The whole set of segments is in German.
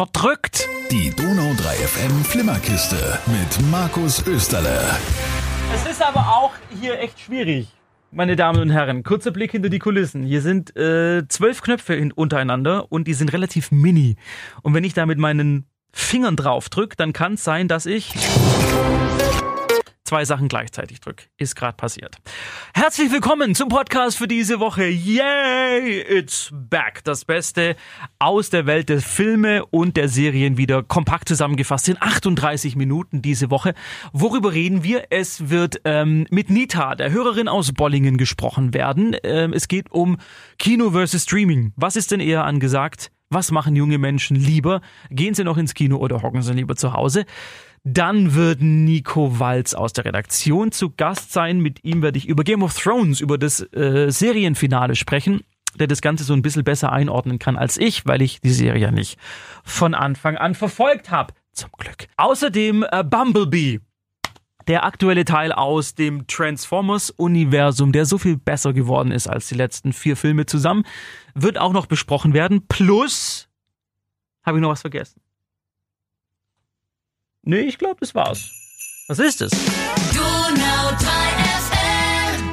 verdrückt. Die Donau 3 FM Flimmerkiste mit Markus Österle. Es ist aber auch hier echt schwierig. Meine Damen und Herren, kurzer Blick hinter die Kulissen. Hier sind äh, zwölf Knöpfe in, untereinander und die sind relativ mini. Und wenn ich da mit meinen Fingern drauf drücke, dann kann es sein, dass ich zwei Sachen gleichzeitig drücke. Ist gerade passiert. Herzlich willkommen zum Podcast für diese Woche. Yay! It's back. Das Beste aus der Welt der Filme und der Serien wieder kompakt zusammengefasst in 38 Minuten diese Woche. Worüber reden wir? Es wird ähm, mit Nita, der Hörerin aus Bollingen, gesprochen werden. Ähm, es geht um Kino versus Streaming. Was ist denn eher angesagt? Was machen junge Menschen lieber? Gehen sie noch ins Kino oder hocken sie lieber zu Hause? Dann wird Nico Walz aus der Redaktion zu Gast sein. Mit ihm werde ich über Game of Thrones, über das äh, Serienfinale sprechen, der das Ganze so ein bisschen besser einordnen kann als ich, weil ich die Serie ja nicht von Anfang an verfolgt habe. Zum Glück. Außerdem äh, Bumblebee. Der aktuelle Teil aus dem Transformers-Universum, der so viel besser geworden ist als die letzten vier Filme zusammen, wird auch noch besprochen werden. Plus, habe ich noch was vergessen? Nee, ich glaube, das war's. Was ist es? Donau 3 FM.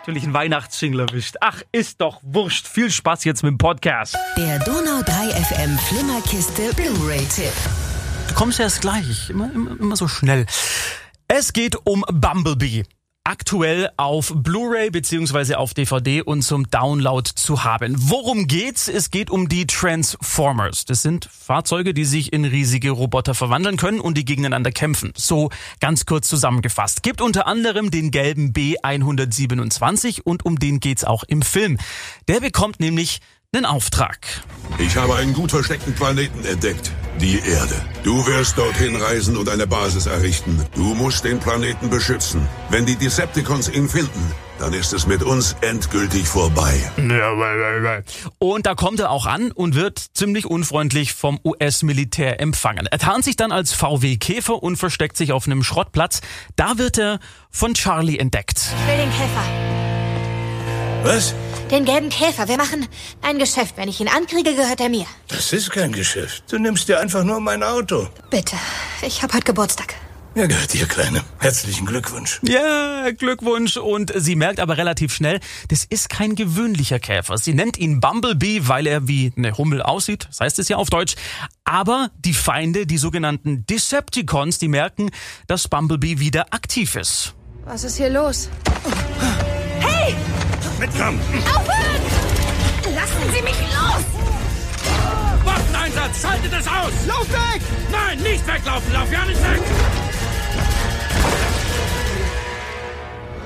Natürlich ein Weihnachtsschingel erwischt. Ach, ist doch wurscht. Viel Spaß jetzt mit dem Podcast. Der Donau 3 FM Flimmerkiste Blu-ray-Tipp. Du kommst erst gleich. Immer, immer, immer so schnell. Es geht um Bumblebee. Aktuell auf Blu-ray beziehungsweise auf DVD und zum Download zu haben. Worum geht's? Es geht um die Transformers. Das sind Fahrzeuge, die sich in riesige Roboter verwandeln können und die gegeneinander kämpfen. So ganz kurz zusammengefasst. Gibt unter anderem den gelben B127 und um den geht's auch im Film. Der bekommt nämlich einen Auftrag. Ich habe einen gut versteckten Planeten entdeckt. Die Erde. Du wirst dorthin reisen und eine Basis errichten. Du musst den Planeten beschützen. Wenn die Decepticons ihn finden, dann ist es mit uns endgültig vorbei. Und da kommt er auch an und wird ziemlich unfreundlich vom US-Militär empfangen. Er tarnt sich dann als VW Käfer und versteckt sich auf einem Schrottplatz. Da wird er von Charlie entdeckt. Ich will den Käfer. Was? Den gelben Käfer. Wir machen ein Geschäft. Wenn ich ihn ankriege, gehört er mir. Das ist kein Geschäft. Du nimmst dir einfach nur mein Auto. Bitte. Ich habe heute Geburtstag. Ja, gehört dir, Kleine. Herzlichen Glückwunsch. Ja, Glückwunsch. Und sie merkt aber relativ schnell, das ist kein gewöhnlicher Käfer. Sie nennt ihn Bumblebee, weil er wie eine Hummel aussieht. Das heißt es ja auf Deutsch. Aber die Feinde, die sogenannten Decepticons, die merken, dass Bumblebee wieder aktiv ist. Was ist hier los? Mitkommen! Aufhören! Lassen Sie mich los! Waffeneinsatz! Schaltet es aus! Lauf weg! Nein, nicht weglaufen! Lauf ja nicht weg!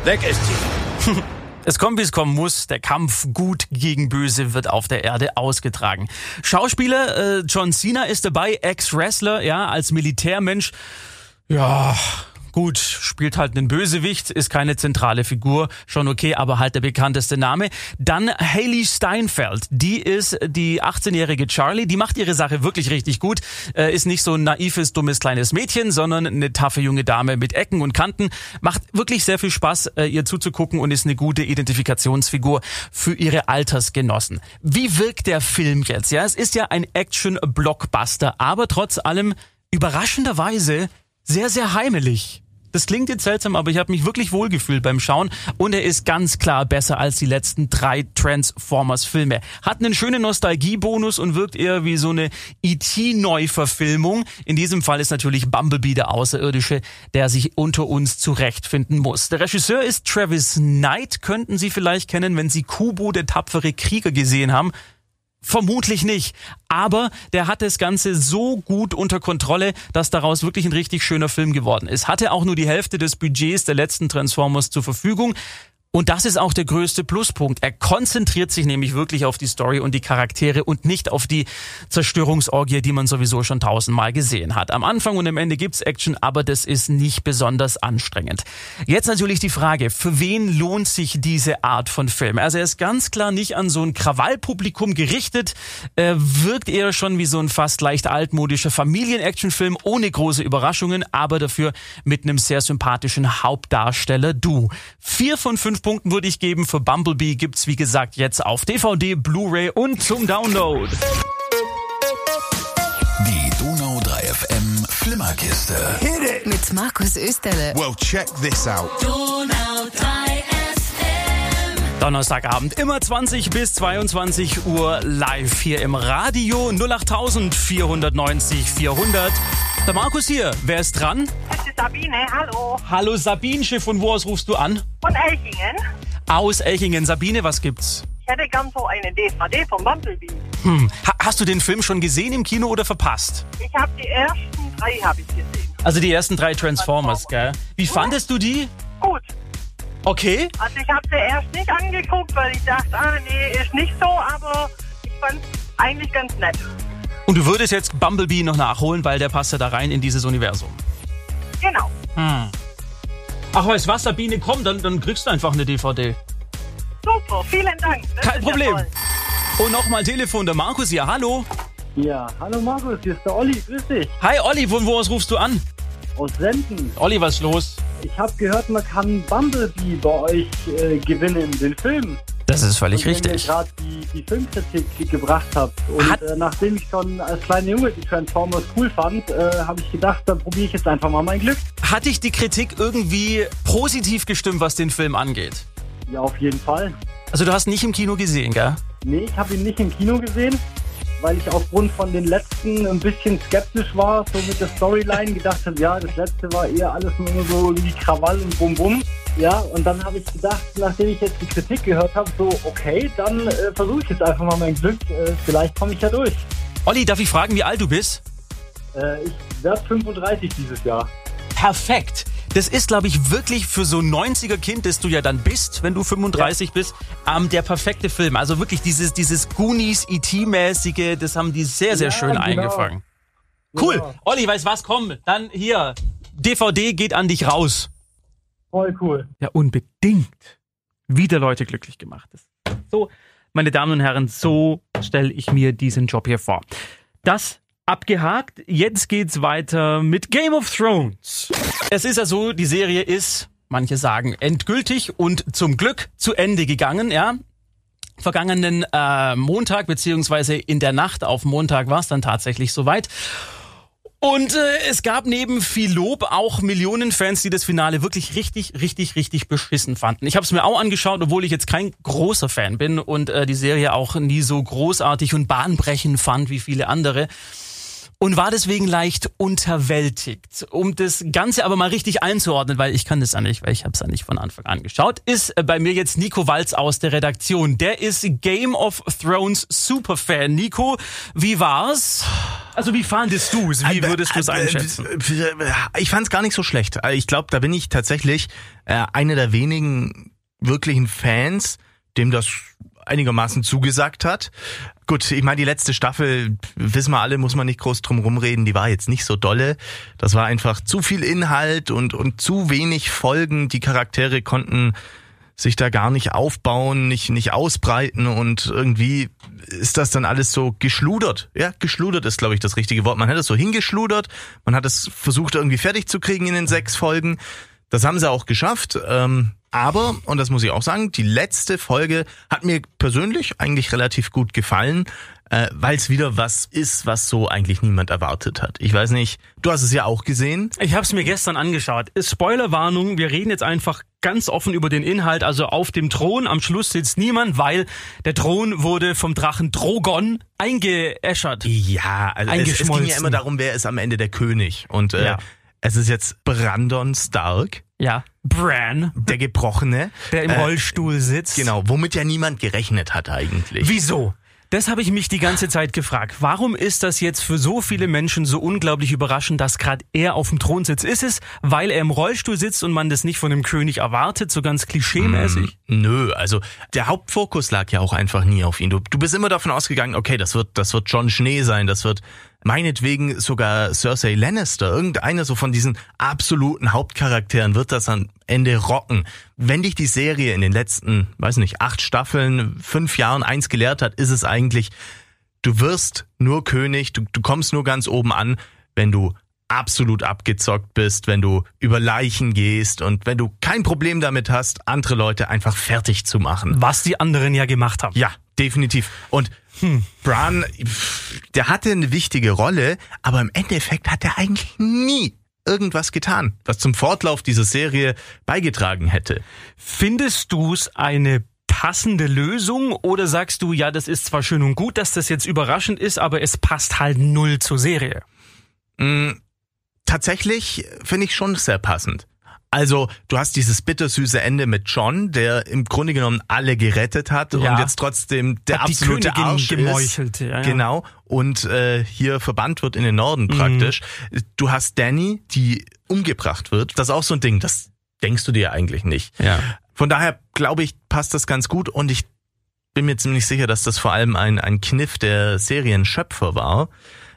Weg ist sie. Es kommt, wie es kommen muss. Der Kampf gut gegen böse wird auf der Erde ausgetragen. Schauspieler äh, John Cena ist dabei, Ex-Wrestler, ja, als Militärmensch. Ja, gut, spielt halt einen Bösewicht, ist keine zentrale Figur, schon okay, aber halt der bekannteste Name. Dann Haley Steinfeld, die ist die 18-jährige Charlie, die macht ihre Sache wirklich richtig gut, äh, ist nicht so ein naives, dummes kleines Mädchen, sondern eine taffe junge Dame mit Ecken und Kanten. Macht wirklich sehr viel Spaß, äh, ihr zuzugucken und ist eine gute Identifikationsfigur für ihre Altersgenossen. Wie wirkt der Film jetzt? Ja, es ist ja ein Action-Blockbuster, aber trotz allem überraschenderweise sehr, sehr heimelig. Das klingt jetzt seltsam, aber ich habe mich wirklich wohlgefühlt beim Schauen und er ist ganz klar besser als die letzten drei Transformers-Filme. Hat einen schönen Nostalgiebonus und wirkt eher wie so eine E.T.-Neuverfilmung. In diesem Fall ist natürlich Bumblebee der Außerirdische, der sich unter uns zurechtfinden muss. Der Regisseur ist Travis Knight, könnten Sie vielleicht kennen, wenn Sie Kubo, der tapfere Krieger, gesehen haben. Vermutlich nicht. Aber der hat das Ganze so gut unter Kontrolle, dass daraus wirklich ein richtig schöner Film geworden ist. Hatte auch nur die Hälfte des Budgets der letzten Transformers zur Verfügung. Und das ist auch der größte Pluspunkt. Er konzentriert sich nämlich wirklich auf die Story und die Charaktere und nicht auf die Zerstörungsorgie, die man sowieso schon tausendmal gesehen hat. Am Anfang und am Ende gibt's Action, aber das ist nicht besonders anstrengend. Jetzt natürlich die Frage, für wen lohnt sich diese Art von Film? Also er ist ganz klar nicht an so ein Krawallpublikum gerichtet, äh, wirkt eher schon wie so ein fast leicht altmodischer Familien-Action-Film ohne große Überraschungen, aber dafür mit einem sehr sympathischen Hauptdarsteller Du. Vier von fünf Punkten würde ich geben. Für Bumblebee gibt's wie gesagt jetzt auf DVD, Blu-ray und zum Download. Die Flimmerkiste. Mit Markus Österle. Well, check this out. Donnerstagabend, immer 20 bis 22 Uhr live hier im Radio 08000 490 400. Der Markus hier, wer ist dran? Sabine, hallo. Hallo Sabine, Schiff, von wo aus rufst du an? Von Elchingen. Aus Elchingen. Sabine, was gibt's? Ich hätte gern so eine DVD von Bumblebee. Hm. Ha hast du den Film schon gesehen im Kino oder verpasst? Ich habe die ersten drei habe ich gesehen. Also die ersten drei Transformers, gell? Wie fandest du die? Gut. Okay. Also ich habe sie erst nicht angeguckt, weil ich dachte, ah nee, ist nicht so, aber ich fand eigentlich ganz nett. Und du würdest jetzt Bumblebee noch nachholen, weil der passt ja da rein in dieses Universum. Genau. Hm. Ach, weißt was, Sabine, komm, dann, dann kriegst du einfach eine DVD. Super, vielen Dank. Das Kein ja Problem. toll. Und nochmal Telefon, der Markus hier, hallo. Ja, hallo Markus, hier ist der Olli, grüß dich. Hi Olli, von wo aus rufst du an? Aus Senden. Olli, was ist los? Ich habe gehört, man kann Bumblebee bei euch äh, gewinnen, den Film. Das ist völlig Und Wenn ihr richtig. gerade die, die Filmkritik gebracht habt. Und Hat- äh, nachdem ich schon als kleiner Junge die Transformers cool fand, äh, habe ich gedacht, dann probiere ich jetzt einfach mal mein Glück. Hat dich die Kritik irgendwie positiv gestimmt, was den Film angeht? Ja, auf jeden Fall. Also du hast ihn nicht im Kino gesehen, gell? Nee, ich habe ihn nicht im Kino gesehen, weil ich aufgrund von den letzten ein bisschen skeptisch war, so mit der Storyline gedacht habe, ja, das letzte war eher alles nur so wie Krawall und Bum Bum. Ja, und dann habe ich gedacht, nachdem ich jetzt die Kritik gehört habe, so, okay, dann äh, versuche ich jetzt einfach mal mein Glück. Äh, vielleicht komme ich ja durch. Olli, darf ich fragen, wie alt du bist? Äh, ich werde 35 dieses Jahr. Perfekt. Das ist, glaube ich, wirklich für so ein 90er-Kind, das du ja dann bist, wenn du 35 bist, ähm, der perfekte Film. Also wirklich dieses, dieses Goonies, E.T.-mäßige, das haben die sehr, sehr Ja, schön genau. eingefangen. Cool. Ja. Olli, weißt was? Komm, dann hier. DVD geht an dich raus. Voll cool. Ja, unbedingt. Wieder Leute glücklich gemacht. So, meine Damen und Herren, so stelle ich mir diesen Job hier vor. Das abgehakt. Jetzt geht's weiter mit Game of Thrones. Es ist ja so, die Serie ist, manche sagen, endgültig und zum Glück zu Ende gegangen, ja. Vergangenen äh, Montag, beziehungsweise in der Nacht auf Montag war es dann tatsächlich soweit. Und äh, es gab neben viel Lob auch Millionen Fans, die das Finale wirklich richtig, richtig, richtig beschissen fanden. Ich habe es mir auch angeschaut, obwohl ich jetzt kein großer Fan bin und äh, die Serie auch nie so großartig und bahnbrechend fand wie viele andere. Und war deswegen leicht unterwältigt. Um das Ganze aber mal richtig einzuordnen, weil ich kann das ja nicht, weil ich habe es ja nicht von Anfang an geschaut, ist äh, bei mir jetzt Nico Walz aus der Redaktion. Der ist Game of Thrones Superfan. Nico, wie war's? Also wie fandest du es? Wie würdest du es einschätzen? Ich fand es gar nicht so schlecht. Ich glaube, da bin ich tatsächlich äh, einer der wenigen wirklichen Fans, dem das einigermaßen zugesagt hat. Gut, ich meine, die letzte Staffel, wissen wir alle, muss man nicht groß drum rumreden, die war jetzt nicht so dolle. Das war einfach zu viel Inhalt und, und zu wenig Folgen. Die Charaktere konnten sich da gar nicht aufbauen, nicht, nicht ausbreiten und irgendwie ist das dann alles so geschludert. Ja, geschludert ist, glaube ich, das richtige Wort. Man hat es so hingeschludert, man hat es versucht irgendwie fertig zu kriegen in den sechs Folgen. Das haben sie auch geschafft. Ähm, aber, und das muss ich auch sagen, die letzte Folge hat mir persönlich eigentlich relativ gut gefallen, äh, weil es wieder was ist, was so eigentlich niemand erwartet hat. Ich weiß nicht, du hast es ja auch gesehen. Ich habe es mir gestern angeschaut. Spoilerwarnung, wir reden jetzt einfach ganz offen über den Inhalt. Also auf dem Thron am Schluss sitzt niemand, weil der Thron wurde vom Drachen Drogon eingeäschert. Ja, also es, es ging ja immer darum, wer ist am Ende der König. Und äh, Ja. Es ist jetzt Brandon Stark, Ja, Bran, der Gebrochene. der im Äh, Rollstuhl sitzt. Genau, womit ja niemand gerechnet hat eigentlich. Wieso? Das habe ich mich die ganze Zeit gefragt. Warum ist das jetzt für so viele Menschen so unglaublich überraschend, dass gerade er auf dem Thron sitzt? Ist es, weil er im Rollstuhl sitzt und man das nicht von dem König erwartet, so ganz klischeemäßig? Nö, also der Hauptfokus lag ja auch einfach nie auf ihn. Du, du bist immer davon ausgegangen, okay, das wird, das wird John Schnee sein, das wird meinetwegen sogar Cersei Lannister, irgendeiner so von diesen absoluten Hauptcharakteren wird das am Ende rocken. Wenn dich die Serie in den letzten, weiß nicht, acht Staffeln, fünf Jahren eins gelehrt hat, ist es eigentlich, du wirst nur König, du, du kommst nur ganz oben an, wenn du absolut abgezockt bist, wenn du über Leichen gehst und wenn du kein Problem damit hast, andere Leute einfach fertig zu machen. Was die anderen ja gemacht haben. Ja, definitiv. Und Hm. Bran, der hatte eine wichtige Rolle, aber im Endeffekt hat er eigentlich nie irgendwas getan, was zum Fortlauf dieser Serie beigetragen hätte. Findest du es eine passende Lösung oder sagst du, ja, das ist zwar schön und gut, dass das jetzt überraschend ist, aber es passt halt null zur Serie? Mm, tatsächlich finde ich schon sehr passend. Also, du hast dieses bittersüße Ende mit John, der im Grunde genommen alle gerettet hat Ja. und jetzt trotzdem der Hat die absolute Königin Arsch gemeuchelt, ist. ja, ja. Genau. Und äh, hier verbannt wird in den Norden Mhm. praktisch. Du hast Danny, die umgebracht wird. Das ist auch so ein Ding, das denkst du dir eigentlich nicht. Ja. Von daher glaube ich, passt das ganz gut und ich bin mir ziemlich sicher, dass das vor allem ein, ein Kniff der Serienschöpfer war,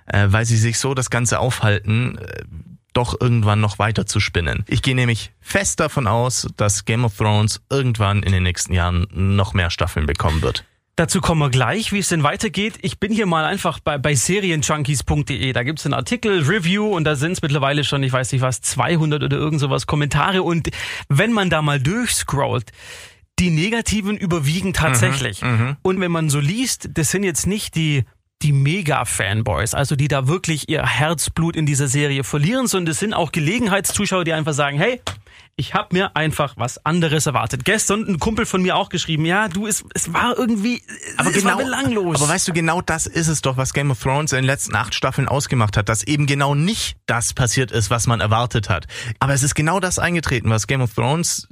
äh, weil sie sich so das Ganze aufhalten, äh, doch irgendwann noch weiter zu spinnen. Ich gehe nämlich fest davon aus, dass Game of Thrones irgendwann in den nächsten Jahren noch mehr Staffeln bekommen wird. Dazu kommen wir gleich, wie es denn weitergeht. Ich bin hier mal einfach bei, bei serienjunkies.de. Da gibt's einen Artikel, Review und da sind es mittlerweile schon, ich weiß nicht was, 200 oder irgend sowas Kommentare. Und wenn man da mal durchscrollt, die negativen überwiegen tatsächlich. Und wenn man so liest, das sind jetzt nicht die die Mega-Fanboys, also die da wirklich ihr Herzblut in dieser Serie verlieren, sondern das sind auch Gelegenheitszuschauer, die einfach sagen, hey, ich habe mir einfach was anderes erwartet. Gestern ein Kumpel von mir auch geschrieben, ja, du, es, es war irgendwie, Aber es genau, war belanglos. aber weißt du, genau das ist es doch, was Game of Thrones in den letzten acht Staffeln ausgemacht hat, dass eben genau nicht das passiert ist, was man erwartet hat. Aber es ist genau das eingetreten, was Game of Thrones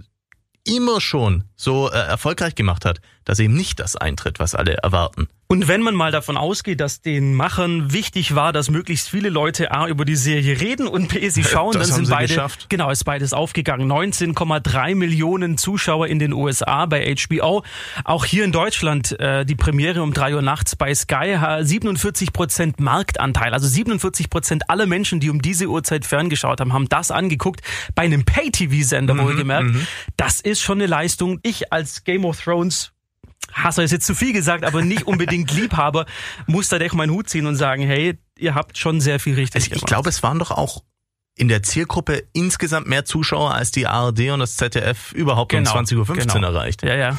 immer schon so äh, erfolgreich gemacht hat, dass eben nicht das eintritt, was alle erwarten. Und wenn man mal davon ausgeht, dass den Machern wichtig war, dass möglichst viele Leute A über die Serie reden und B sie schauen, Das dann sind beide geschafft. genau ist beides aufgegangen. 19,3 Millionen Zuschauer in den USA bei HBO. Auch hier in Deutschland äh, die Premiere um 3 Uhr nachts bei Sky ha- 47 Prozent Marktanteil. Also 47 Prozent aller Menschen, die um diese Uhrzeit ferngeschaut haben, haben das angeguckt bei einem Pay-TV-Sender wohlgemerkt. Das ist schon eine Leistung. Ich als Game of Thrones Hasser ist jetzt zu viel gesagt, aber nicht unbedingt Liebhaber, muss da echt meinen Hut ziehen und sagen, hey, ihr habt schon sehr viel richtig Also ich gemacht. glaube, es waren doch auch in der Zielgruppe insgesamt mehr Zuschauer als die ARD und das ZDF überhaupt Genau, um 20.15 Uhr genau. erreicht. Ja, ja.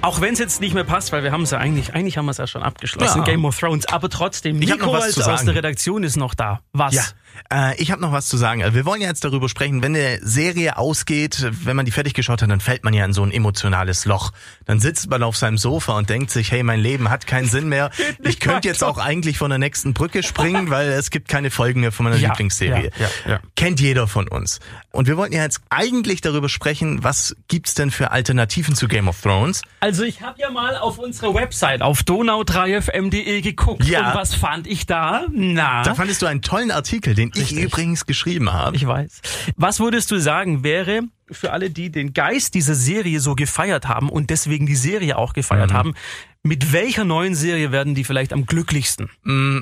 Auch wenn es jetzt nicht mehr passt, weil wir haben es ja eigentlich, eigentlich haben wir es ja schon abgeschlossen, Ja. Game of Thrones, aber trotzdem, Ich Nico als aus der Redaktion ist noch da. Was? Ja, äh, ich habe noch was zu sagen. Wir wollen ja jetzt darüber sprechen, wenn eine Serie ausgeht, wenn man die fertig geschaut hat, dann fällt man ja in so ein emotionales Loch. Dann sitzt man auf seinem Sofa und denkt sich, hey, mein Leben hat keinen Sinn mehr. Ich könnte jetzt auch eigentlich von der nächsten Brücke springen, weil es gibt keine Folgen mehr von meiner Ja, Lieblingsserie. ja, ja. Kennt jeder von uns. Und wir wollten ja jetzt eigentlich darüber sprechen, was gibt's denn für Alternativen zu Game of Thrones? Also ich habe ja mal auf unserer Website auf donau3fm.de geguckt. Ja. Und was fand ich da? Na, Da fandest du einen tollen Artikel, den ich Richtig. übrigens geschrieben habe. ich weiß. Was würdest du sagen, wäre für alle, die den Geist dieser Serie so gefeiert haben und deswegen die Serie auch gefeiert haben, mit welcher neuen Serie werden die vielleicht am glücklichsten?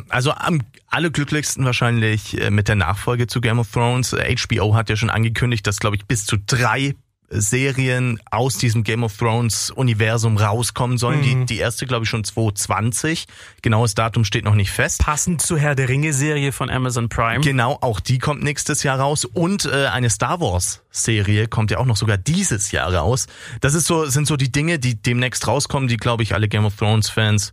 Also am allerglücklichsten wahrscheinlich äh, mit der Nachfolge zu Game of Thrones. HBO hat ja schon angekündigt, dass, glaube ich, bis zu drei Serien aus diesem Game of Thrones Universum rauskommen sollen. Die, die erste, glaube ich, schon 2020. Genaues Datum steht noch nicht fest. Passend zur Herr der Ringe Serie von Amazon Prime. Genau, auch die kommt nächstes Jahr raus. Und äh, eine Star Wars Serie kommt ja auch noch sogar dieses Jahr raus. Das ist so, sind so die Dinge, die demnächst rauskommen, die, glaube ich, alle Game of Thrones Fans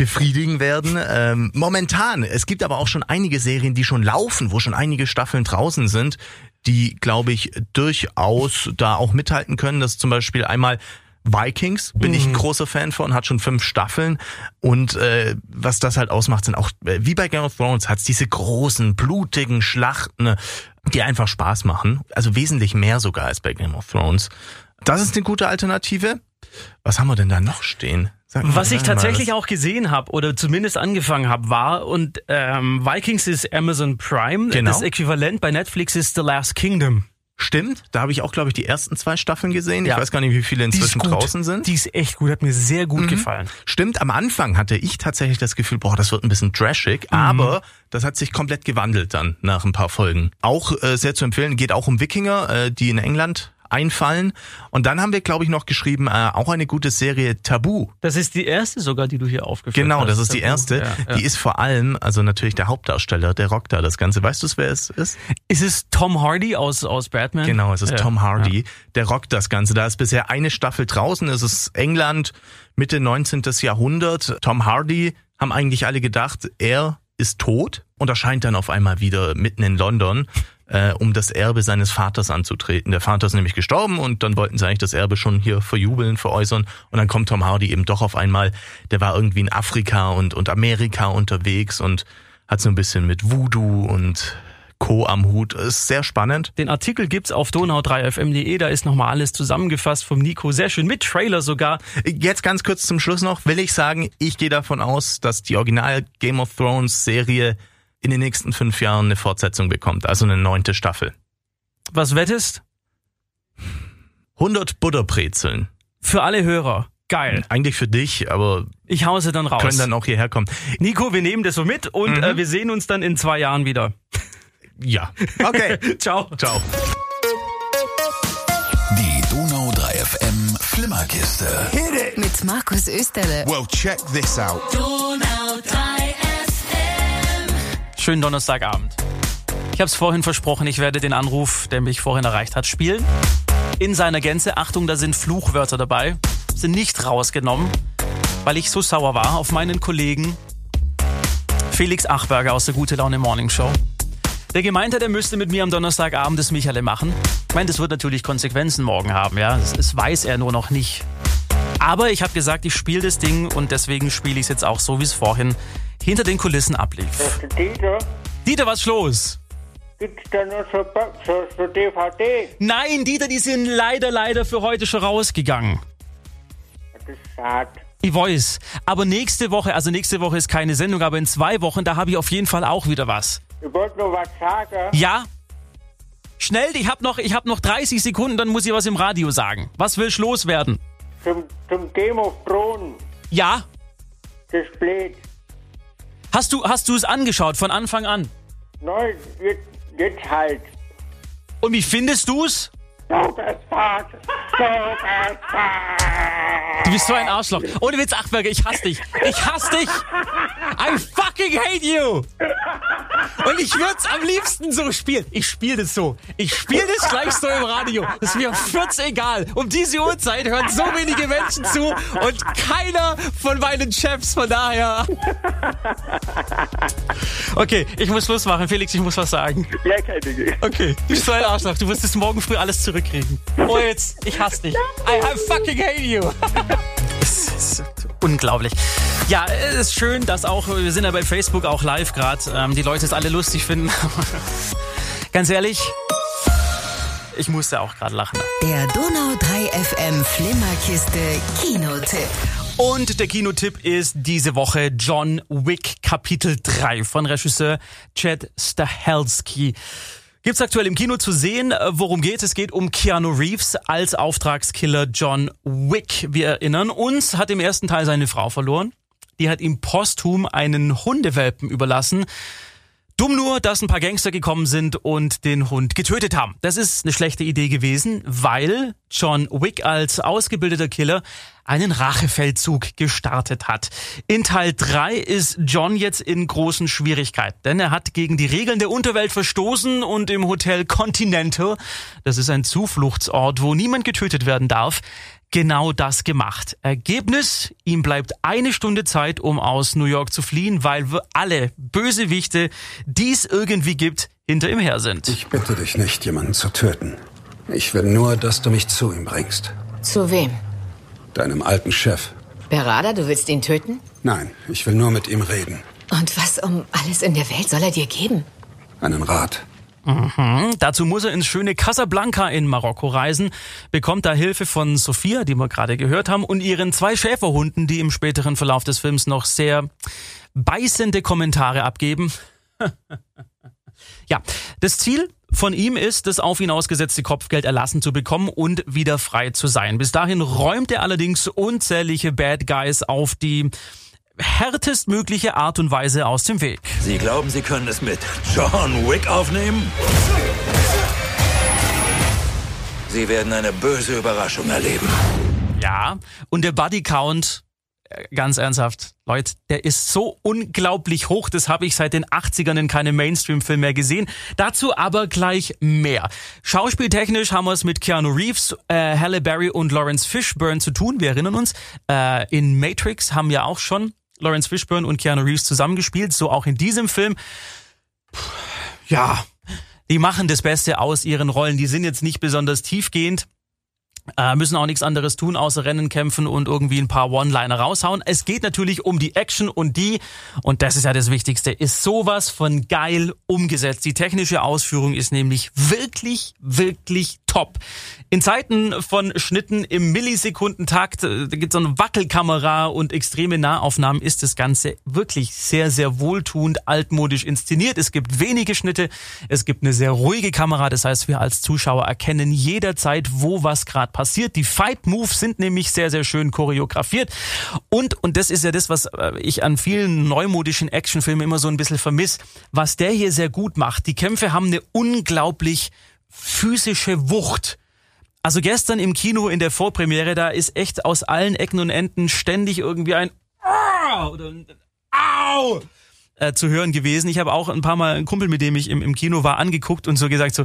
befriedigen werden. Ähm, momentan, es gibt aber auch schon einige Serien, die schon laufen, wo schon einige Staffeln draußen sind, die, glaube ich, durchaus da auch mithalten können. Das ist zum Beispiel einmal Vikings, bin ich ein großer Fan von, hat schon fünf Staffeln und äh, was das halt ausmacht, sind auch, äh, wie bei Game of Thrones, hat's diese großen, blutigen Schlachten, äh, die einfach Spaß machen. Also wesentlich mehr sogar als bei Game of Thrones. Das ist eine gute Alternative. Was haben wir denn da noch stehen? Mal, Was ich mal, tatsächlich was- auch gesehen habe oder zumindest angefangen habe, war und ähm, Vikings ist Amazon Prime. Genau. Das Äquivalent bei Netflix ist The Last Kingdom. Stimmt, da habe ich auch, glaube ich, die ersten zwei Staffeln gesehen. Ja. Ich weiß gar nicht, wie viele inzwischen draußen sind. Mhm. Die ist echt gut, hat mir sehr gut gefallen. Stimmt, am Anfang hatte ich tatsächlich das Gefühl, boah, das wird ein bisschen trashig, Mhm. aber das hat sich komplett gewandelt dann nach ein paar Folgen. Auch äh, sehr zu empfehlen, geht auch um Wikinger, äh, die in England einfallen. Und dann haben wir, glaube ich, noch geschrieben, äh, auch eine gute Serie Tabu. Das ist die erste sogar, die du hier aufgeführt Genau, hast. das ist die Tabu. erste. Ja, ja. Die ist vor allem, also natürlich der Hauptdarsteller, der rockt da das Ganze. Weißt du, wer es ist? Ist es Tom Hardy aus, aus Batman? Genau, es ist Ja, Tom Hardy. Der rockt das Ganze. Da ist bisher eine Staffel draußen. Es ist England, Mitte 19. Jahrhundert. Tom Hardy haben eigentlich alle gedacht, er ist tot und erscheint dann auf einmal wieder mitten in London, äh, um das Erbe seines Vaters anzutreten. Der Vater ist nämlich gestorben und dann wollten sie eigentlich das Erbe schon hier verjubeln, veräußern. Und dann kommt Tom Hardy eben doch auf einmal, der war irgendwie in Afrika und, und Amerika unterwegs und hat so ein bisschen mit Voodoo und Co. am Hut. Ist sehr spannend. Den Artikel gibt's auf donau3fm.de, da ist nochmal alles zusammengefasst vom Nico. Sehr schön, mit Trailer sogar. Jetzt ganz kurz zum Schluss noch, will ich sagen, ich gehe davon aus, dass die Original Game of Thrones Serie in den nächsten fünf Jahren eine Fortsetzung bekommt, also eine neunte Staffel. Was wettest? 100 Butterbrezeln. Für alle Hörer. Geil. Eigentlich für dich, aber Ich hause dann raus. können dann auch hierher kommen. Nico, wir nehmen das so mit und Mhm. äh, wir sehen uns dann in zwei Jahren wieder. Ja. Okay. Ciao. Ciao. Die Donau 3 FM Flimmerkiste. Mit Markus Österle. Well, check this out. Schönen Donnerstagabend. Ich habe es vorhin versprochen, ich werde den Anruf, der mich vorhin erreicht hat, spielen. In seiner Gänze. Achtung, da sind Fluchwörter dabei. Sind nicht rausgenommen, weil ich so sauer war auf meinen Kollegen Felix Achberger aus der Gute Laune Morning Show. Der gemeint hat, er müsste mit mir am Donnerstagabend das Michale machen. Ich meine, das wird natürlich Konsequenzen morgen haben, ja. Das, das weiß er nur noch nicht. Aber ich habe gesagt, ich spiele das Ding und deswegen spiele ich es jetzt auch so, wie es vorhin hinter den Kulissen ablief. Dieter, Dieter, was ist los? gibt's da noch so, so, so DVD? Nein, Dieter, die sind leider, leider für heute schon rausgegangen. Das ist schade. Ich weiß. Aber nächste Woche, also nächste Woche ist keine Sendung, aber in zwei Wochen, da habe ich auf jeden Fall auch wieder was. Ich wollte nur was sagen. Ja? Schnell, ich habe noch, ich hab noch 30 Sekunden, dann muss ich was im Radio sagen. Was willst du loswerden? Zum, zum Game of Thrones. Ja? Das ist blöd. Hast du, hast du es angeschaut von Anfang an? Nein, jetzt, jetzt halt. Und wie findest du's? Superstar! Superstar! Du bist so ein Arschloch. Ohne Witz, Achberger, ich hasse dich. Ich hasse dich. I fucking hate you. Und ich würde es am liebsten so spielen. Ich spiele das so. Ich spiele das gleich so im Radio. Das ist mir fürz egal. Um diese Uhrzeit hören so wenige Menschen zu und keiner von meinen Chefs. Von daher. Okay, ich muss Schluss machen. Felix, ich muss was sagen. Ja. Okay, du bist so ein Arschloch. Du wirst es morgen früh alles zurückkriegen. Oh, jetzt. Ich hasse dich. I, I fucking hate you. Es ist unglaublich. Ja, es ist schön, dass auch, wir sind ja bei Facebook auch live gerade, ähm, die Leute es alle lustig finden. Ganz ehrlich, ich musste auch gerade lachen. Der Donau 3 FM Flimmerkiste Kinotipp. Und der Kinotipp ist diese Woche John Wick Kapitel 3 von Regisseur Chad Stahelski. Gibt's aktuell im Kino zu sehen. Äh, Worum geht es? geht um Keanu Reeves als Auftragskiller John Wick. Wir erinnern uns, hat im ersten Teil seine Frau verloren. Die hat ihm posthum einen Hundewelpen überlassen. Dumm nur, dass ein paar Gangster gekommen sind und den Hund getötet haben. Das ist eine schlechte Idee gewesen, weil John Wick als ausgebildeter Killer einen Rachefeldzug gestartet hat. In Teil 3 ist John jetzt in großen Schwierigkeiten, denn er hat gegen die Regeln der Unterwelt verstoßen und im Hotel Continental, das ist ein Zufluchtsort, wo niemand getötet werden darf, genau das gemacht. Ergebnis, ihm bleibt eine Stunde Zeit, um aus New York zu fliehen, weil wir alle Bösewichte, die es irgendwie gibt, hinter ihm her sind. Ich bitte dich nicht, jemanden zu töten. Ich will nur, dass du mich zu ihm bringst. Zu wem? Deinem alten Chef. Berada, du willst ihn töten? Nein, ich will nur mit ihm reden. Und was um alles in der Welt soll er dir geben? Einen Rat. Mhm. Dazu muss er ins schöne Casablanca in Marokko reisen, bekommt da Hilfe von Sophia, die wir gerade gehört haben, und ihren zwei Schäferhunden, die im späteren Verlauf des Films noch sehr beißende Kommentare abgeben. ja, das Ziel von ihm ist, das auf ihn ausgesetzte Kopfgeld erlassen zu bekommen und wieder frei zu sein. Bis dahin räumt er allerdings unzählige Bad Guys auf die härtestmögliche Art und Weise aus dem Weg. Sie glauben, Sie können es mit John Wick aufnehmen? Sie werden eine böse Überraschung erleben. Ja, und der Buddy Count, äh, ganz ernsthaft, Leute, der ist so unglaublich hoch, das habe ich seit den 80ern in keinem Mainstream-Film mehr gesehen. Dazu aber gleich mehr. Schauspieltechnisch haben wir es mit Keanu Reeves, äh, Halle Berry und Lawrence Fishburne zu tun. Wir erinnern uns, äh, in Matrix haben ja auch schon Lawrence Fishburne und Keanu Reeves zusammengespielt, so auch in diesem Film. Puh, ja, die machen das Beste aus ihren Rollen. Die sind jetzt nicht besonders tiefgehend. Äh, müssen auch nichts anderes tun, außer Rennen kämpfen und irgendwie ein paar One-Liner raushauen. Es geht natürlich um die Action und die, und das ist ja das Wichtigste, ist sowas von geil umgesetzt. Die technische Ausführung ist nämlich wirklich, wirklich top. In Zeiten von Schnitten im Millisekundentakt, äh, da gibt es so eine Wackelkamera und extreme Nahaufnahmen, ist das Ganze wirklich sehr, sehr wohltuend, altmodisch inszeniert. Es gibt wenige Schnitte, es gibt eine sehr ruhige Kamera, das heißt, wir als Zuschauer erkennen jederzeit, wo was gerade passiert. Die Fight Moves sind nämlich sehr, sehr schön choreografiert. Und, und das ist ja das, was äh, ich an vielen neumodischen Actionfilmen immer so ein bisschen vermisse, was der hier sehr gut macht. Die Kämpfe haben eine unglaublich physische Wucht. Also gestern im Kino in der Vorpremiere, da ist echt aus allen Ecken und Enden ständig irgendwie ein oder ein Au äh, zu hören gewesen. Ich habe auch ein paar Mal einen Kumpel, mit dem ich im, im Kino war, angeguckt und so gesagt so,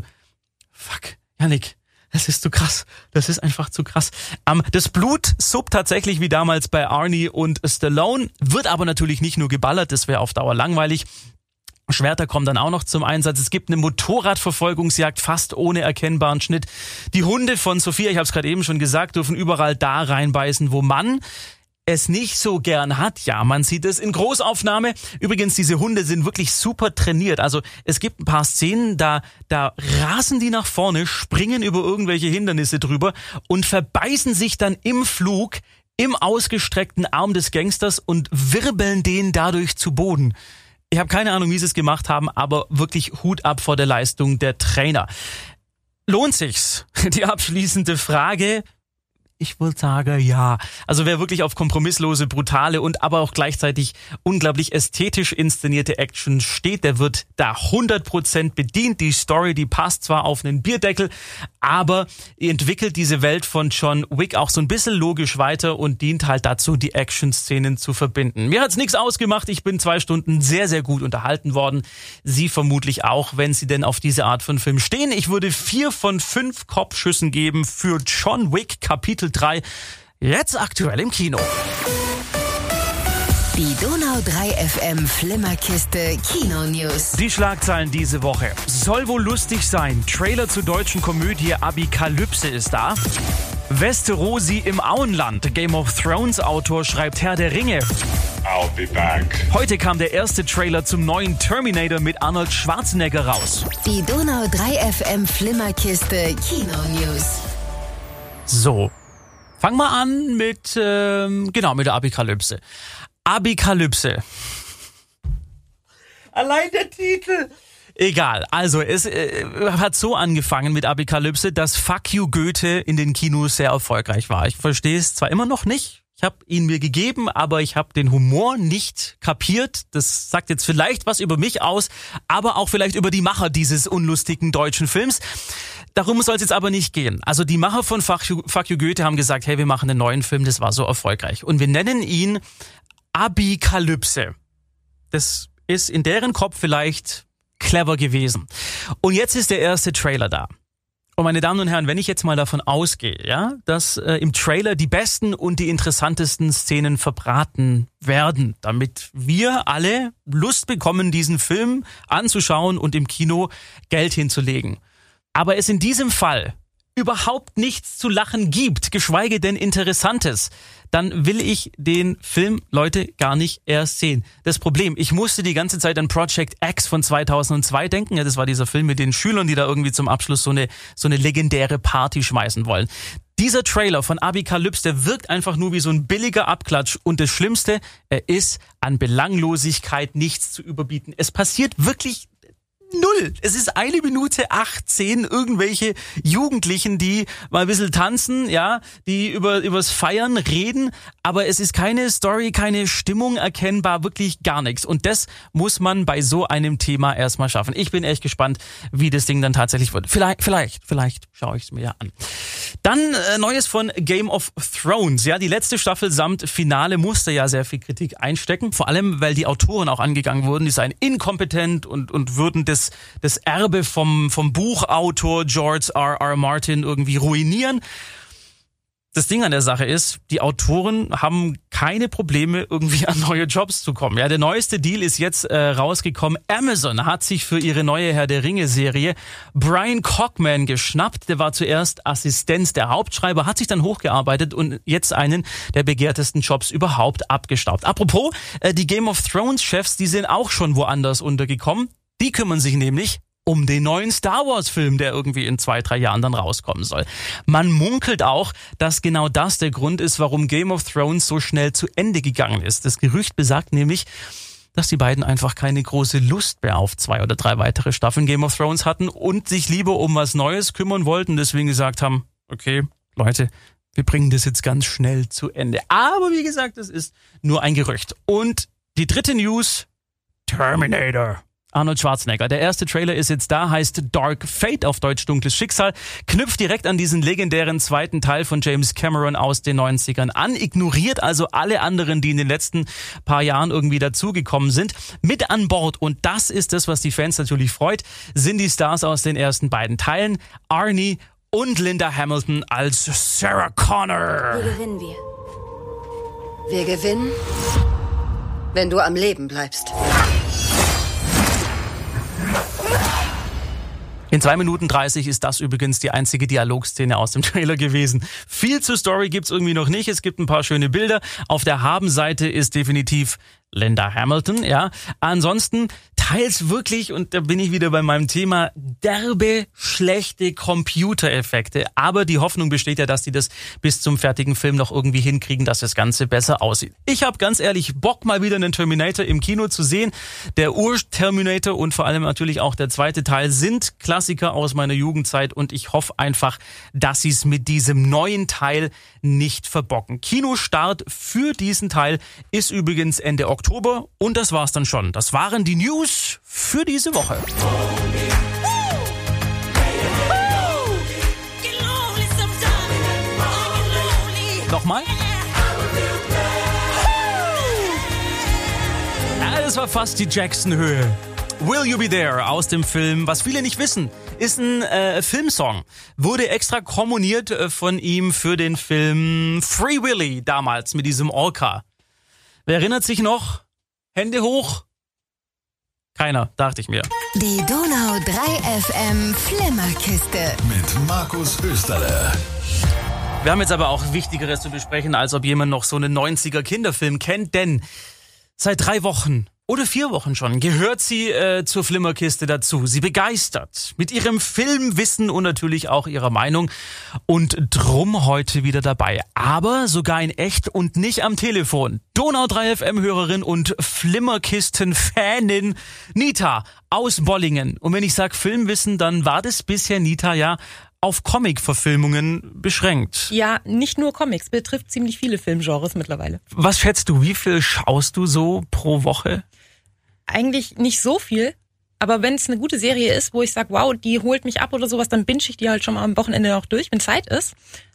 fuck, Janik, das ist zu krass. Das ist einfach zu krass. Ähm, das Blut sub tatsächlich wie damals bei Arnie und Stallone, wird aber natürlich nicht nur geballert, das wäre auf Dauer langweilig. Schwerter kommen dann auch noch zum Einsatz. Es gibt eine Motorradverfolgungsjagd fast ohne erkennbaren Schnitt. Die Hunde von Sophia, ich habe es gerade eben schon gesagt, dürfen überall da reinbeißen, wo man es nicht so gern hat. Ja, man sieht es in Großaufnahme. Übrigens, diese Hunde sind wirklich super trainiert. Also es gibt ein paar Szenen, da, da rasen die nach vorne, springen über irgendwelche Hindernisse drüber und verbeißen sich dann im Flug im ausgestreckten Arm des Gangsters und wirbeln den dadurch zu Boden. Ich habe keine Ahnung, wie sie es gemacht haben, aber wirklich Hut ab vor der Leistung der Trainer. Lohnt sich's? Die abschließende Frage. Ich würde sagen, ja. Also wer wirklich auf kompromisslose, brutale und aber auch gleichzeitig unglaublich ästhetisch inszenierte Action steht, der wird da 100% bedient. Die Story, die passt zwar auf einen Bierdeckel, aber entwickelt diese Welt von John Wick auch so ein bisschen logisch weiter und dient halt dazu, die Action-Szenen zu verbinden. Mir hat's nichts ausgemacht. Ich bin zwei Stunden sehr, sehr gut unterhalten worden. Sie vermutlich auch, wenn Sie denn auf diese Art von Film stehen. Ich würde vier von fünf Kopfschüssen geben für John Wick Kapitel 3. Jetzt aktuell im Kino. Die Donau 3 FM Flimmerkiste Kino News. Die Schlagzeilen diese Woche. Soll wohl lustig sein. Trailer zur deutschen Komödie Abikalypse ist da. Westerosi im Auenland. Game of Thrones Autor schreibt Herr der Ringe. I'll be back. Heute kam der erste Trailer zum neuen Terminator mit Arnold Schwarzenegger raus. Die Donau 3 FM Flimmerkiste Kino News. So. Fang mal an mit, ähm, genau, mit der Abikalypse. Abikalypse. Allein der Titel. Egal. Also es äh, hat so angefangen mit Abikalypse, dass Fuck You Goethe in den Kinos sehr erfolgreich war. Ich verstehe es zwar immer noch nicht. Ich habe ihn mir gegeben, aber ich habe den Humor nicht kapiert. Das sagt jetzt vielleicht was über mich aus, aber auch vielleicht über die Macher dieses unlustigen deutschen Films. Darum soll es jetzt aber nicht gehen. Also die Macher von Fuck you, Fuck you Goethe haben gesagt, hey, wir machen einen neuen Film, das war so erfolgreich. Und wir nennen ihn Abikalypse. Das ist in deren Kopf vielleicht clever gewesen. Und jetzt ist der erste Trailer da. Und meine Damen und Herren, wenn ich jetzt mal davon ausgehe, ja, dass äh, im Trailer die besten und die interessantesten Szenen verbraten werden, damit wir alle Lust bekommen, diesen Film anzuschauen und im Kino Geld hinzulegen. Aber es in diesem Fall überhaupt nichts zu lachen gibt, geschweige denn Interessantes, dann will ich den Film, Leute, gar nicht erst sehen. Das Problem, ich musste die ganze Zeit an Project X von 2002 denken. Ja, das war dieser Film mit den Schülern, die da irgendwie zum Abschluss so eine, so eine legendäre Party schmeißen wollen. Dieser Trailer von Abikalypse, der wirkt einfach nur wie so ein billiger Abklatsch. Und das Schlimmste, er ist an Belanglosigkeit nichts zu überbieten. Es passiert wirklich null. Es ist eine Minute 18 irgendwelche Jugendlichen, die mal ein bisschen tanzen, ja, die über übers Feiern reden, aber es ist keine Story, keine Stimmung erkennbar, wirklich gar nichts. Und das muss man bei so einem Thema erstmal schaffen. Ich bin echt gespannt, wie das Ding dann tatsächlich wird. Vielleicht, vielleicht, vielleicht schaue ich es mir ja an. Dann äh, Neues von Game of Thrones. Ja, die letzte Staffel samt Finale musste ja sehr viel Kritik einstecken. Vor allem, weil die Autoren auch angegangen wurden, die seien inkompetent und, und würden das, das Erbe vom, vom Buchautor George R. R. Martin irgendwie ruinieren. Das Ding an der Sache ist, die Autoren haben keine Probleme, irgendwie an neue Jobs zu kommen. Ja, der neueste Deal ist jetzt äh, rausgekommen. Amazon hat sich für ihre neue Herr der Ringe-Serie Brian Cockman geschnappt. Der war zuerst Assistent der Hauptschreiber, hat sich dann hochgearbeitet und jetzt einen der begehrtesten Jobs überhaupt abgestaubt. Apropos, äh, die Game of Thrones-Chefs, die sind auch schon woanders untergekommen. Die kümmern sich nämlich um den neuen Star Wars Film, der irgendwie in zwei, drei Jahren dann rauskommen soll. Man munkelt auch, dass genau das der Grund ist, warum Game of Thrones so schnell zu Ende gegangen ist. Das Gerücht besagt nämlich, dass die beiden einfach keine große Lust mehr auf zwei oder drei weitere Staffeln Game of Thrones hatten und sich lieber um was Neues kümmern wollten, deswegen gesagt haben, okay, Leute, wir bringen das jetzt ganz schnell zu Ende. Aber wie gesagt, das ist nur ein Gerücht. Und die dritte News, Terminator. Arnold Schwarzenegger. Der erste Trailer ist jetzt da, heißt Dark Fate auf Deutsch dunkles Schicksal, knüpft direkt an diesen legendären zweiten Teil von James Cameron aus den 90ern an, ignoriert also alle anderen, die in den letzten paar Jahren irgendwie dazugekommen sind. Mit an Bord, und das ist das, was die Fans natürlich freut, sind die Stars aus den ersten beiden Teilen, Arnie und Linda Hamilton als Sarah Connor. Wie gewinnen wir? Wir gewinnen, wenn du am Leben bleibst. In zwei Minuten 30 ist das übrigens die einzige Dialogszene aus dem Trailer gewesen. Viel zur Story gibt's irgendwie noch nicht. Es gibt ein paar schöne Bilder. Auf der Habenseite ist definitiv Linda Hamilton, ja. Ansonsten teils wirklich, und da bin ich wieder bei meinem Thema, derbe, schlechte Computereffekte. Aber die Hoffnung besteht ja, dass die das bis zum fertigen Film noch irgendwie hinkriegen, dass das Ganze besser aussieht. Ich habe ganz ehrlich Bock, mal wieder einen Terminator im Kino zu sehen. Der Ur-Terminator und vor allem natürlich auch der zweite Teil sind Klassiker aus meiner Jugendzeit und ich hoffe einfach, dass sie es mit diesem neuen Teil nicht verbocken. Kinostart für diesen Teil ist übrigens Ende Oktober und das war's dann schon. Das waren die News für diese Woche. Nochmal? Das war fast die Jackson-Höhe. Will You Be There aus dem Film, was viele nicht wissen, ist ein äh, Filmsong. Wurde extra komponiert äh, von ihm für den Film Free Willy damals mit diesem Orca. Wer erinnert sich noch? Hände hoch. Keiner, dachte ich mir. Die Donau 3 FM Flimmerkiste. Mit Markus Österle. Wir haben jetzt aber auch Wichtigeres zu besprechen, als ob jemand noch so einen 90er Kinderfilm kennt, denn seit drei Wochen oder vier Wochen schon gehört sie äh, zur Flimmerkiste dazu. Sie begeistert mit ihrem Filmwissen und natürlich auch ihrer Meinung und drum heute wieder dabei. Aber sogar in echt und nicht am Telefon. Donau 3 FM Hörerin und Flimmerkisten Fanin Nita aus Bollingen. Und wenn ich sag Filmwissen, dann war das bisher Nita ja auf Comic-Verfilmungen beschränkt. Ja, nicht nur Comics, betrifft ziemlich viele Filmgenres mittlerweile. Was schätzt du, wie viel schaust du so pro Woche? Eigentlich nicht so viel, aber wenn es eine gute Serie ist, wo ich sage, wow, die holt mich ab oder sowas, dann binge ich die halt schon mal am Wochenende noch durch, wenn Zeit ist.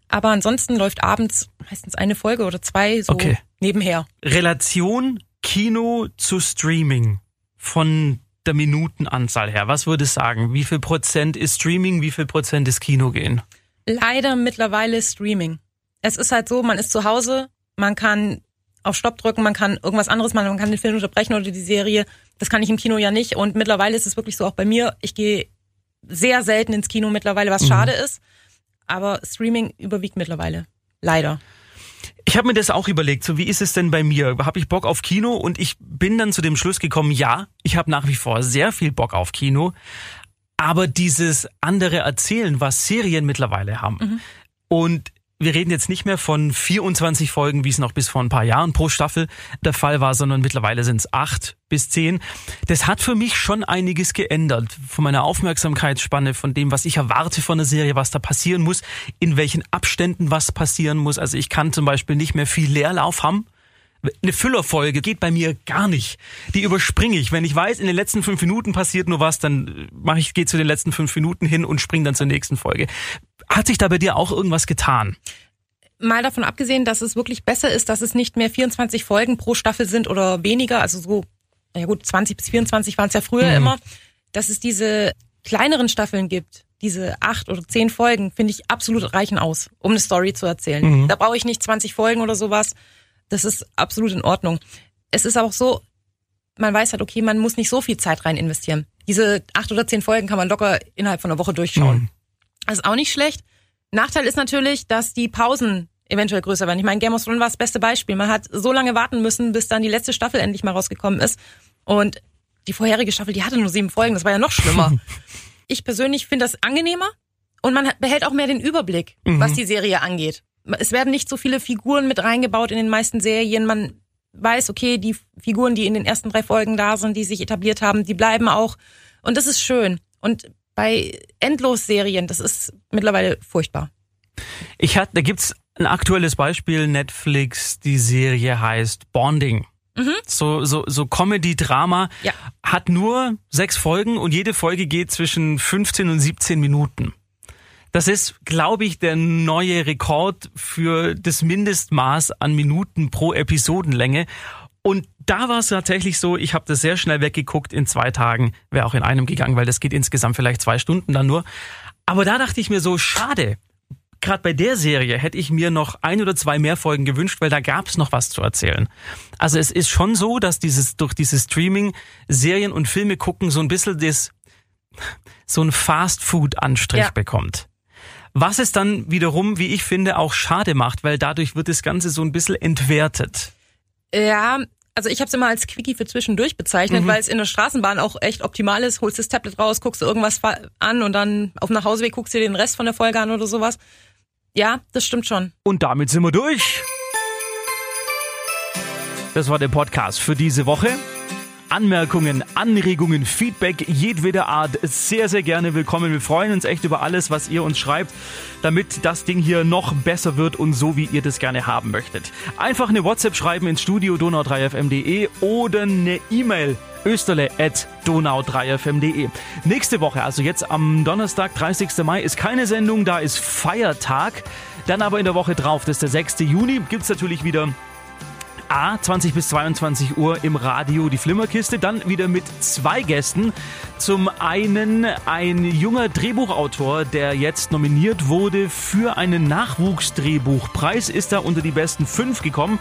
Aber ansonsten läuft abends meistens eine Folge oder zwei so Okay. nebenher. Relation Kino zu Streaming von der Minutenanzahl her. Was würdest du sagen? Wie viel Prozent ist Streaming, wie viel Prozent ist Kino gehen? Leider mittlerweile Streaming. Es ist halt so, man ist zu Hause, man kann auf Stopp drücken, man kann irgendwas anderes machen, man kann den Film unterbrechen oder die Serie. Das kann ich im Kino ja nicht. Und mittlerweile ist es wirklich so auch bei mir. Ich gehe sehr selten ins Kino mittlerweile, was Mhm. schade ist. Aber Streaming überwiegt mittlerweile. Leider. Ich habe mir das auch überlegt, so wie ist es denn bei mir? Habe ich Bock auf Kino? Und ich bin dann zu dem Schluss gekommen, ja, ich habe nach wie vor sehr viel Bock auf Kino. Aber dieses andere Erzählen, was Serien mittlerweile haben. Und wir reden jetzt nicht mehr von 24 Folgen, wie es noch bis vor ein paar Jahren pro Staffel der Fall war, sondern mittlerweile sind es acht bis zehn. Das hat für mich schon einiges geändert. Von meiner Aufmerksamkeitsspanne, von dem, was ich erwarte von der Serie, was da passieren muss, in welchen Abständen was passieren muss. Also ich kann zum Beispiel nicht mehr viel Leerlauf haben. Eine Füllerfolge geht bei mir gar nicht. Die überspringe ich. Wenn ich weiß, in den letzten fünf Minuten passiert nur was, dann mache ich, gehe zu den letzten fünf Minuten hin und springe dann zur nächsten Folge. Hat sich da bei dir auch irgendwas getan? Mal davon abgesehen, dass es wirklich besser ist, dass es nicht mehr 24 Folgen pro Staffel sind oder weniger, also so, ja gut, 20 bis 24 waren es ja früher mhm. immer, dass es diese kleineren Staffeln gibt, diese acht oder zehn Folgen, finde ich absolut reichen aus, um eine Story zu erzählen. Mhm. Da brauche ich nicht 20 Folgen oder sowas. Das ist absolut in Ordnung. Es ist auch so, man weiß halt, okay, man muss nicht so viel Zeit rein investieren. Diese acht oder zehn Folgen kann man locker innerhalb von einer Woche durchschauen. Mhm. Das ist auch nicht schlecht. Nachteil ist natürlich, dass die Pausen eventuell größer werden. Ich meine, Game of Thrones war das beste Beispiel. Man hat so lange warten müssen, bis dann die letzte Staffel endlich mal rausgekommen ist. Und die vorherige Staffel, die hatte nur sieben Folgen. Das war ja noch schlimmer. ich persönlich finde das angenehmer und man behält auch mehr den Überblick, mhm. was die Serie angeht es werden nicht so viele Figuren mit reingebaut in den meisten Serien. Man weiß, okay, die Figuren, die in den ersten drei Folgen da sind, die sich etabliert haben, die bleiben auch. Und das ist schön. Und bei Endlos-Serien, das ist mittlerweile furchtbar. Ich hatte, da gibt's ein aktuelles Beispiel, Netflix, die Serie heißt Bonding. Mhm. So, so, so Comedy-Drama. Ja. Hat nur sechs Folgen und jede Folge geht zwischen 15 und 17 Minuten. Das ist, glaube ich, der neue Rekord für das Mindestmaß an Minuten pro Episodenlänge. Und da war es tatsächlich so, ich habe das sehr schnell weggeguckt in zwei Tagen, wäre auch in einem gegangen, weil das geht insgesamt vielleicht zwei Stunden dann nur. Aber da dachte ich mir so, schade. Gerade bei der Serie hätte ich mir noch ein oder zwei mehr Folgen gewünscht, weil da gab es noch was zu erzählen. Also es ist schon so, dass dieses durch dieses Streaming Serien und Filme gucken so ein bisschen das so ein Fast Food Anstrich ja. bekommt. Was es dann wiederum, wie ich finde, auch schade macht, weil dadurch wird das Ganze so ein bisschen entwertet. Ja, also ich habe es immer als Quickie für zwischendurch bezeichnet, mhm. weil es in der Straßenbahn auch echt optimal ist. Holst das Tablet raus, guckst du irgendwas an und dann auf dem Nachhauseweg guckst du dir den Rest von der Folge an oder sowas. Ja, das stimmt schon. Und damit sind wir durch. Das war der Podcast für diese Woche. Anmerkungen, Anregungen, Feedback jedweder Art sehr, sehr gerne willkommen. Wir freuen uns echt über alles, was ihr uns schreibt, damit das Ding hier noch besser wird und so, wie ihr das gerne haben möchtet. Einfach eine WhatsApp schreiben ins Studio donau3fm.de oder eine E-Mail österle at donau3fm.de. Nächste Woche, also jetzt am Donnerstag, 30. Mai, ist keine Sendung, da ist Feiertag. Dann aber in der Woche drauf, das ist der 6. Juni, gibt's natürlich wieder A, 20 bis 22 Uhr im Radio die Flimmerkiste, dann wieder mit zwei Gästen. Zum einen ein junger Drehbuchautor, der jetzt nominiert wurde für einen Nachwuchsdrehbuchpreis, ist da unter die besten fünf gekommen.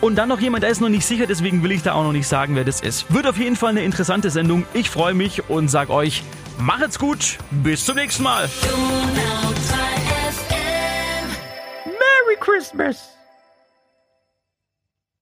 Und dann noch jemand, der ist noch nicht sicher, deswegen will ich da auch noch nicht sagen, wer das ist. Wird auf jeden Fall eine interessante Sendung. Ich freue mich und sag euch, macht's gut, bis zum nächsten Mal. Merry Christmas!